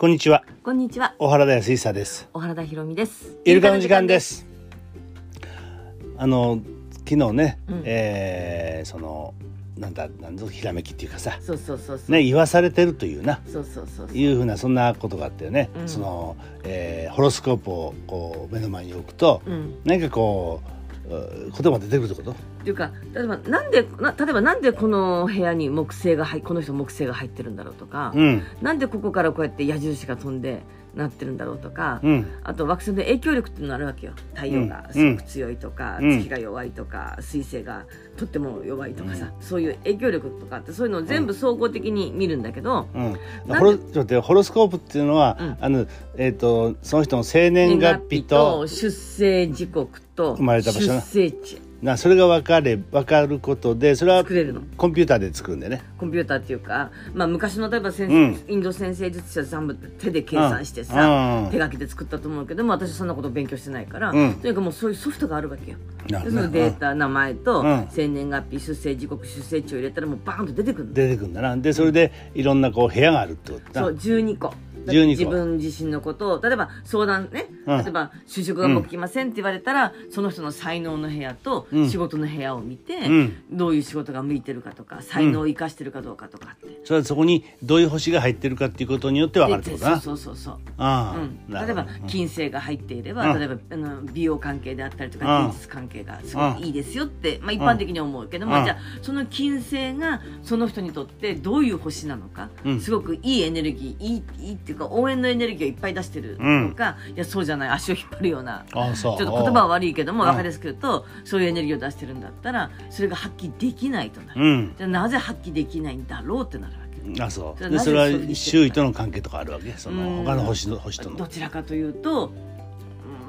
こんにちは。こんにちは。小原田康久です。小原田博美です。イルカの時間で。す。あの昨日ね、うんえーそのなんだなんぞひらめきっていうかさ、そうそうそうそう。ね言わされてるというな。そうそうそうそう。いうふうなそんなことがあったよね、うんその、えーホロスコープをこう目の前に置くと、うん。何かこうう言葉出てくるってこと？っていうか例えばなんでな例えばなんでこの部屋に木星が入この人木星が入ってるんだろうとか、うん。なんでここからこうやって矢印が飛んでなってるんだろうとか、うん。あと惑星の影響力っていうのがあるわけよ。太陽がすごく強いとか、うん。月が弱いとか水星がとっても弱いとかさ、そういう影響力とかってそういうのを全部総合的に見るんだけど、ホロちょっとホロスコープっていうのは、うん。あのえっ、とその人の生年月日と出生時刻と生まれた場所な。出生地なそれが分かれ分かることでそれはコンピューターで作るんでね。コンピューターっていうか、まあ、昔の例えば先生、うん。インド先生術者全部手で計算してうさ、ん。手書きで作ったと思うけども私そんなこと勉強してないから、うん。とにかくもうそういうソフトがあるわけよ。そのデータ、名前と、うん。生年月日出生時刻出生地を入れたらもうバーンと出てくるの。出てくるんだな。でそれでいろんなこう部屋があるってことだそう12個12個自分自身のことを例えば相談ね、うん。例えば就職がもう来ませんって言われたら、その人の才能の部屋とうん。仕事の部屋を見て、うん。どういう仕事が向いてるかとか才能を生かしてるかどうかとかって。それはそこにどういう星が入ってるかっていうことによって分かるってことだな。そうそうそうそうああうん、例えば金星が入っていれば、うん。例えばあの美容関係であったりとうん。か芸術関係がすごくいいですよって、まあ、一般的に思うけども、うん。じゃあその金星がその人にとってどういう星なのか、うん。すごくいいエネルギーいいいいっていうか応援のエネルギーをいっぱい出してるのか、いやそうじゃない足を引っ張るような。ちょっと言葉は悪いけどもうん。分かりやすく言うとそういうエネルギーを出してるんだったらそれが発揮できないとなる、うん。じゃあなぜ発揮できないんだろうってなるわけ。あそう。でそれは周囲との関係とかあるわけ？そのうん。他の星の星との。どちらかというとうん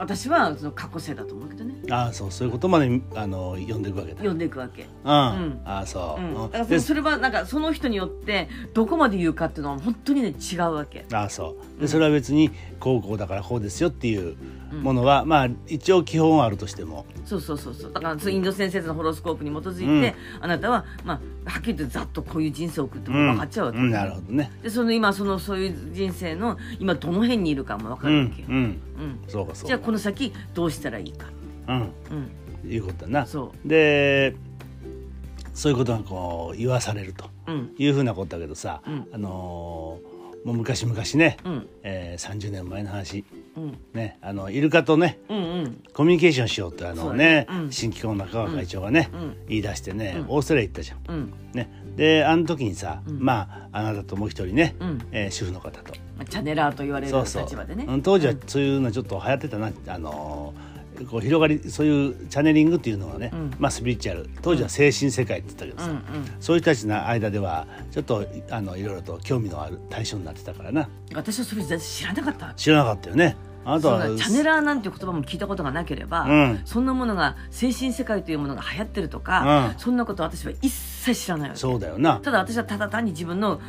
私はその過去性だと思うけどね。ああそうそういうことまであの読んでいくわけだ。読んでいくわけ、うん、ああそう、うん、うん。だからでそそれはなんかその人によってどこまで言うかっていうのは本当にね違うわけ。ああそう。でそれは別にこうこうだからこうですよっていうものは、まあ一応基本はあるとしても。そうそうそうそう。だからインド先生のホロスコープに基づいて、あなたは、まあ、はっきり言ってざっとこういう人生を送っても分かっちゃうわけ、うん、なるほどね。でその今そのそういう人生の今どの辺にいるかも分かうんるわけよ、うんうん。そうかそうか。じゃあこの先どうしたらいいか、うん。うん、いうことだな。そでそういうことがこう言わされると。いうふうなことだけどさ、うん。あのーもう昔々ね、うん。えー、30年前の話。うんねあのイルカとねコミュニケーションしようってあのね新機構の中川会長がね、うん言い出してね、うん。オーストラリア行ったじゃん。うん。ね、であの時にさ、うん。まああなたともう一人ね、うん。えー主婦の方と。まあチャネラーと言われるそうそう。立場でね。うん当時はそういうのちょっと流行ってたな、あのーこう広がりそういうチャネリングっていうのはね、うん。まあスピリチュアル当時は精神世界って言ったけどさ、うんうんそういう人たちの間ではちょっとあのいろいろと興味のある対象になってたからな。私はそれ全然知らなかった。知らなかったよね。あなたはなチャネラーなんていう言葉も聞いたことがなければ、うん。そんなものが精神世界というものが流行ってるとか、うん。そんなこと私は一切知らないわけ。そうだよな。ただ私はただ単に自分の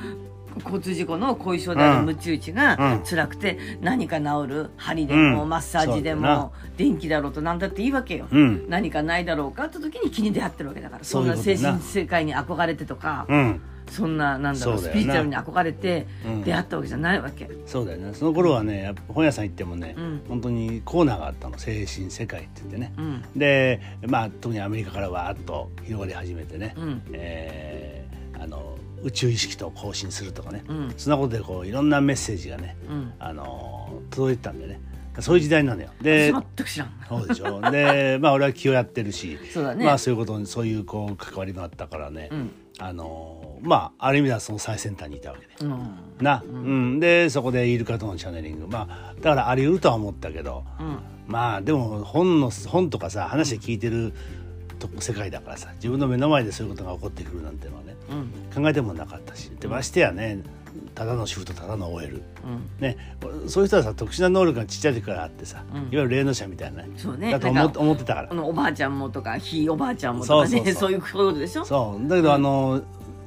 交通事故の後遺症であうん。るムチ打ちうがん。辛くて何か治る針でもうん。マッサージでも電気だろうと何だっていいわけよ、うん。何かないだろうかって時に気に出会ってるわけだから。そそんな精神世界に憧れてとか、うん。そんななんだろうスピリチュアルに憧れてうん。出会ったわけじゃないわけ、そうだよねその頃はね本屋さん行ってもね、うん。本当にコーナーがあったの精神世界って言ってね、うん。でまあ特にアメリカからわーっと広がり始めてね、うん。えーあの宇宙意識と交信するとかね、うん。そんなことでこういろんなメッセージがね、うん。あの届いてたんでね。そういう時代なのよ。で私全く知らん。そうでしょ。でまあ俺は気をやってるしそうだね。まあそういうことにそういうこう関わりがあったからね、うん。あのまあある意味ではその最先端にいたわけで。うん。な、うん。でそこでイルカとのチャネリング。まあだからあり得るとは思ったけど。うん。まあでも本の本とかさ話で聞いてると世界だからさ自分の目の前でそういうことが起こってくるなんてのはねうん。考えてもなかったしでましてやねただの主婦とただの OL うん。ね。そういう人はさ特殊な能力がちっちゃい時からあってさ、うん。いわゆる霊能者みたいなね。そうね。だと思思ってたから。あのおばあちゃんもとかひいおばあちゃんもとかねそうそうそう。そういうことでしょ？そう。だけどあの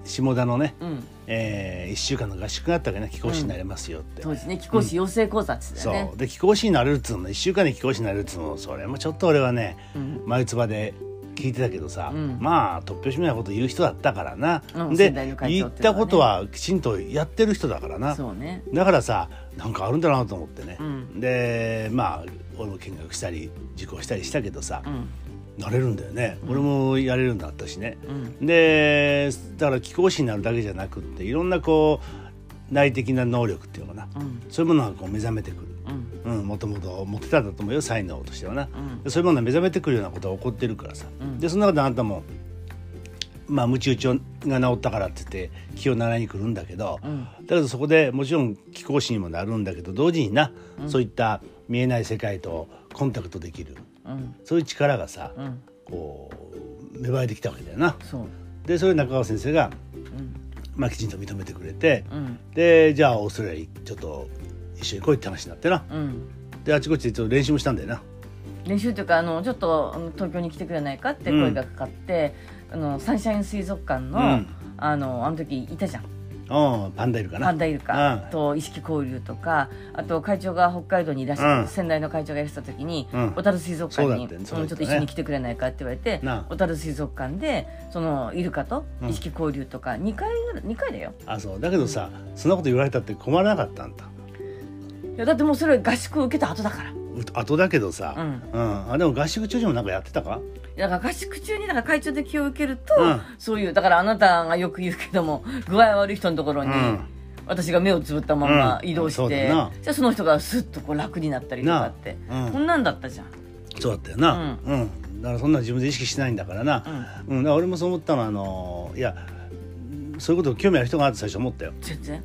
下田のね、うん。え1週間の合宿があったわけね。貴公子になれますよって、当時ね。貴公子養成講座っつってねそう。で貴公子になれるっつうの1週間で貴公子になれるっつうのそれもちょっと俺はねうん。眉唾で聞いてたけどさ、うん。まあ突拍子もないこと言う人だったからな、うんで先代の会言ったことはきちんとやってる人だからな。ね。だからさなんかあるんだなと思ってね、うん。でまあ俺も見学したり受講したりしたけどさ、うん。なれるんだよね、俺もやれるようになったしね、うん。でだから貴公子になるだけじゃなくっていろんなこう内的な能力っていうのかな、うん。そういうものがこう目覚めてくる。うん。うん、もともと持ってたんだと思うよ才能としてはな、うん。でそういうものが目覚めてくるようなことが起こってるからさ、うん。でその中であなたもまあムチ打ちが治ったからって言って気を習いに来るんだけど、うん。だけどそこでもちろん貴公子にもなるんだけど同時にな、そういった見えない世界とコンタクトできる。うん。そういう力がさ、うん。こう芽生えてきたわけだよな。そう。でそれを中川先生が、うん。まあ、きちんと認めてくれて、うん。でじゃあオーストラリアちょっと一緒に来いって話になってな。うん。であちこちでちょっと練習もしたんだよな。練習というかあのちょっと東京に来てくれないかって声がかかって、あのサンシャイン水族館の、うん。あのあの時いたじゃん。うん、パンダいるかな。パンダイルカうん。と意識交流とかあと会長が北海道にいらっしゃうん。る仙台の会長がいらっした時にうん。小樽水族館にちょっと一緒に来てくれないかって言われて小樽水族館でそのイルカとうん。意識交流とか2回二回だよ。あそう。だけどさそんなこと言われたって困らなかったんだいやだってもうそれ合宿受けた後だから。う後だけどさ、うん。うん。あでも合宿中にもなんかやってたか？だから合宿中にだから会長で気を受けると、うん。そういうだからあなたがよく言うけども具合悪い人のところに、うん。私が目をつぶったままうん移動して、だよな。じゃあその人がスッとこう楽になったりとかって、うん。こんなんだったじゃん。そうだったよな。うん、だからそんな自分で意識しないんだからな、うん。だから俺もそう思ったのはあのいやそういうこと興味ある人があって最初思ったよ、全然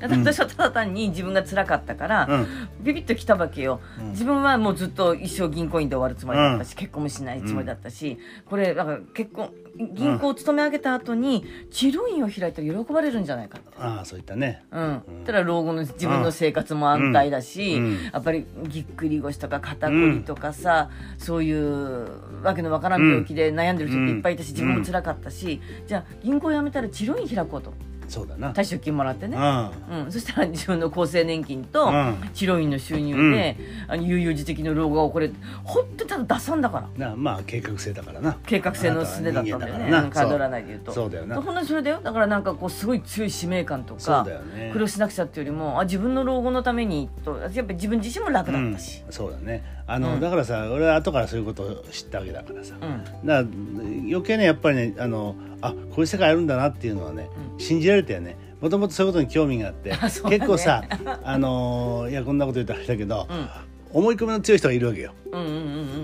私はただ単に自分が辛かったから、うん。ビビッときたわけよ、うん。自分はもうずっと一生銀行員で終わるつもりだったし、結婚もしないつもりだったし、これだから結婚銀行を勤め上げた後に治療院を開いたら喜ばれるんじゃないかって。ああそういったね。うん、たら老後の自分の生活も安泰だし、やっぱりぎっくり腰とか肩こりとかさ、そういうわけのわからん病気で悩んでる人っていっぱいいたし、うん自分も辛かったし、じゃあ銀行辞めたら治療院開こうとそうだな。退職金もらってね、うん。うん、そしたら自分の厚生年金とうん。治療院の収入で、あの悠々自適の老後が起これほんとただ出さんだから。なまあ計画性だからな。計画性のすねだったんだよね。あなたは人間だからな。うんカード占いで言うと。そう。だよな。ほんとにそれだよ。だからなんかこうすごい強い使命感とそうかだよね。苦労しなくちゃっていうよりもあ自分の老後のためにとやっぱり自分自身も楽だったし、うん、そうだね。あの、うん。だからさ俺は後からそういうことを知ったわけだからさ、うん。だから余計ねやっぱりねあのあこういう世界あるんだなっていうのはね、信じられたよね。もともとそういうことに興味があって ね。結構さ あのいやこんなこと言ったらあれだけど、うん。思い込みの強い人がいるわけよ。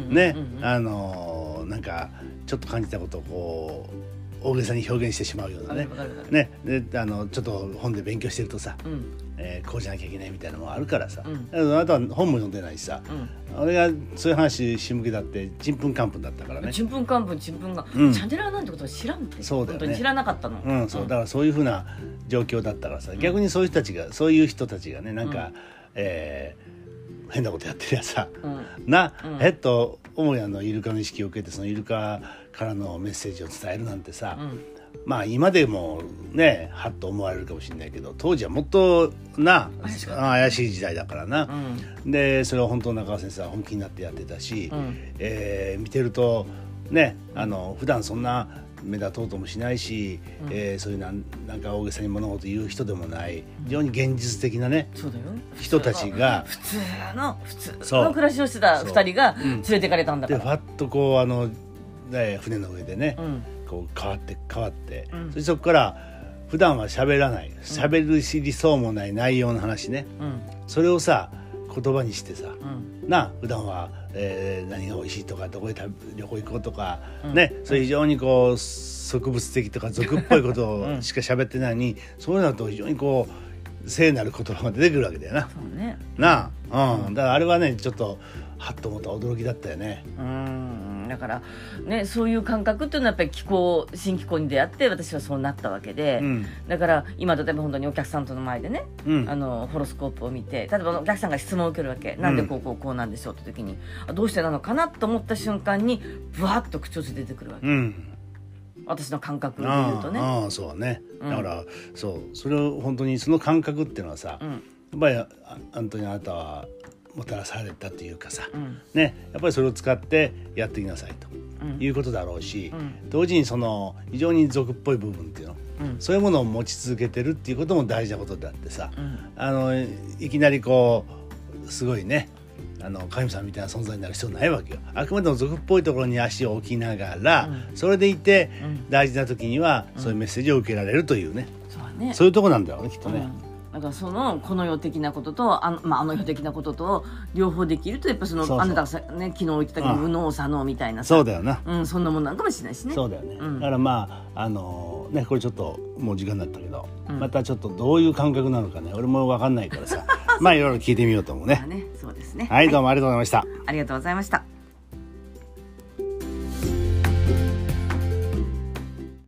ね、あのなんかちょっと感じたことをこう大げさに表現してしまうようなね。ね。であのちょっと本で勉強してるとさ、うん。えーこうじゃなきゃいけないみたいなのもあるからさ、うん。あなたは本も読んでないしさ、うん。俺がそういう話し向けだってちんぷんかんぷんだったからね。ちんぷんかんぷんちんぷんが、うん。チャンネラーなんてことは知らんって。そうだよね。本当に知らなかったの。うんそう。だからそういうふうな状況だったからさ、逆にそういう人たちがそういう人たちがねなんか、えー変なことやってりゃさうん。な、うん。えっと主にあのイルカの意識を受けてそのイルカからのメッセージを伝えるなんてさ、うん。まあ今でもねはっと思われるかもしれないけど当時はもっとな怪しい時代だからな、うん。でそれを本当中川先生は本気になってやってたし、うん。えー見てるとねあの普段そんな目立とうともしないし、うん。えーそういうなんなんか大げさに物事言う人でもない非常に現実的なねそうだよ。人たちが普通の普通の暮らしをしてたそう。二人がうん。連れてかれたんだから。でファッとこうあの、ね、船の上でね、うん。こう変わって変わって、うん。そしてそこから普段は喋らない喋るしりそうもない内容の話ね。うん。それをさ言葉にしてさ、うん。な普段は、えー何が美味しいとかどこへ旅旅行行こうとか、うん。ねそういう非常にこう植物的とか俗っぽいことしか喋ってないのに、そういうのだと非常にこう聖なる言葉が出てくるわけだよな。ね。なあ、うん、だからあれはねちょっとはっと思った驚きだったよね。うんだからねそういう感覚っていうのはやっぱり気候新気候に出会って私はそうなったわけで、うん。だから今例えば本当にお客さんとの前でね、うん。あのホロスコープを見て例えばお客さんが質問を受けるわけ、なんでこうこうこうなんでしょうって時にあどうしてなのかなと思った瞬間にぶわっと口調で出てくるわけ、うん。私の感覚で言あうとね。あああそうね。うん。だから、そう。それを本当にその感覚っていうのはさ、うん。やっぱりあ本当にあなたはもたらされたというかさ、うん。ねやっぱりそれを使ってやっていきなさいということだろうし、うん。同時にその非常に俗っぽい部分っていうの、うん。そういうものを持ち続けてるっていうことも大事なことであってさ、うん。あのいきなりこうすごいねあの神さんみたいな存在になる必要ないわけよ。あくまでも俗っぽいところに足を置きながら、それでいて、うん。大事な時にはそういうメッセージを受けられるというね、そうだね。そういうとこなんだろうねきっとね。うんだからそのこの世的なこととあの,、まあ、あの世的なことと両方できるとやっぱそのあなたがさ、ね、昨日言ってたけどうん。右脳左脳みたいなさ。そうだよな、うん、そんなもんなんかもしれないしね。そうだよね、うん。だからまああのねこれちょっともう時間になったけど、うん。またちょっとどういう感覚なのかね俺も分かんないからさ。まあいろいろ聞いてみようと思うね。まあね。そうですね。はい。どうもありがとうございました、ありがとうございました